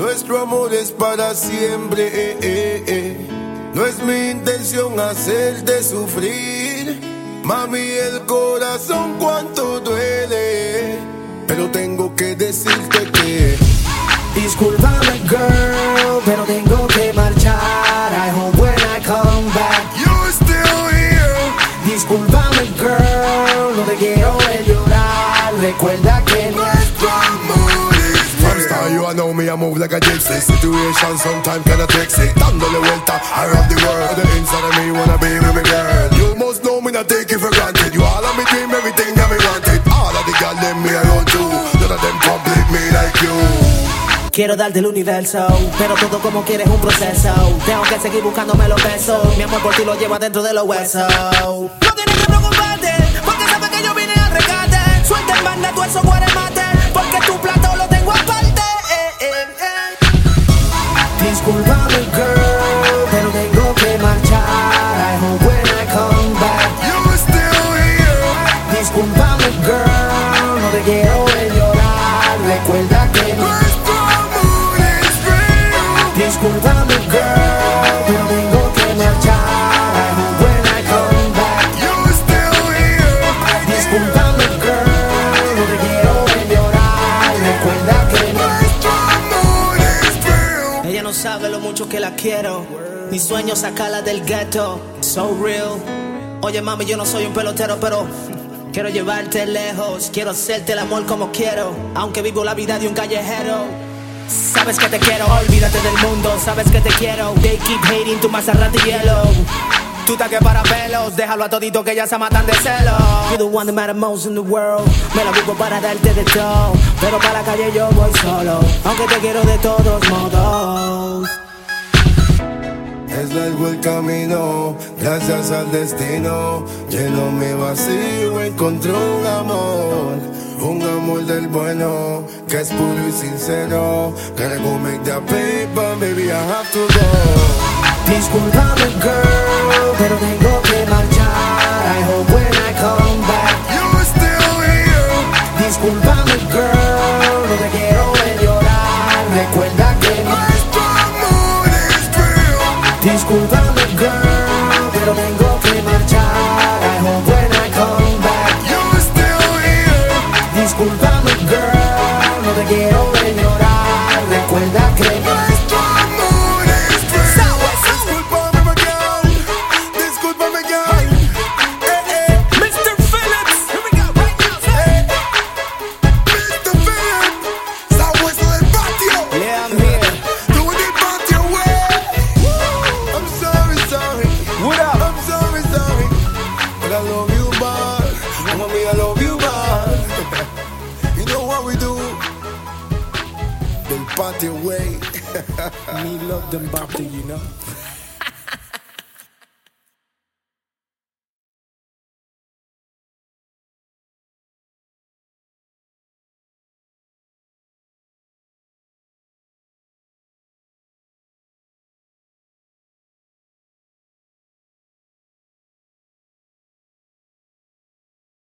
Nuestro amor es para siempre. eh, eh, eh. No es mi intención hacerte sufrir. Mami, el corazón cuánto duele. Pero tengo que decirte que Discúlpame, girl, pero tengo que marchar. I hope when I come back. you're still here. Discúlpame, girl, no te quiero ver llorar. Recuerda que You know me, I move like a gypsy. Situation sometimes kinda texy. Dándole vuelta around the world. The inside of me wanna be with me, girl. You must know me, not take it for granted. You all of me dream, everything that me wanted. All of the girl, them me I run to. None of them complete me like you. Quiero darte el universo, pero todo como quieres un proceso. Tengo que seguir buscándome los besos. Mi amor por ti lo lleva dentro de los huesos. Discúlpame, girl, pero tengo que marchar. I hope when I come back. You're still here. Discúlpame, girl, no te quiero sabe lo mucho que la quiero. Mi sueño es sacarla del ghetto. So real. Oye, mami, yo no soy un pelotero, pero. Quiero llevarte lejos, quiero hacerte el amor como quiero, aunque vivo la vida de un callejero. Sabes que te quiero, olvídate del mundo, sabes que te quiero. They keep hating tu Maserati yellow. Tú que para pelos, déjalo a todito que ya se matan de celo. You're the one that matters most in the world. Me la busco para darte de todo, pero para la calle yo voy solo, aunque te quiero de todos modos. Es largo el camino, gracias al destino. Lleno mi vacío, encontré un amor. Un amor del bueno, que es puro y sincero. Gotta go make that paper, baby, I have to go. Discúlpame, girl, pero tengo que marchar. We do? Del patio way. Me love them, Bobby, you know.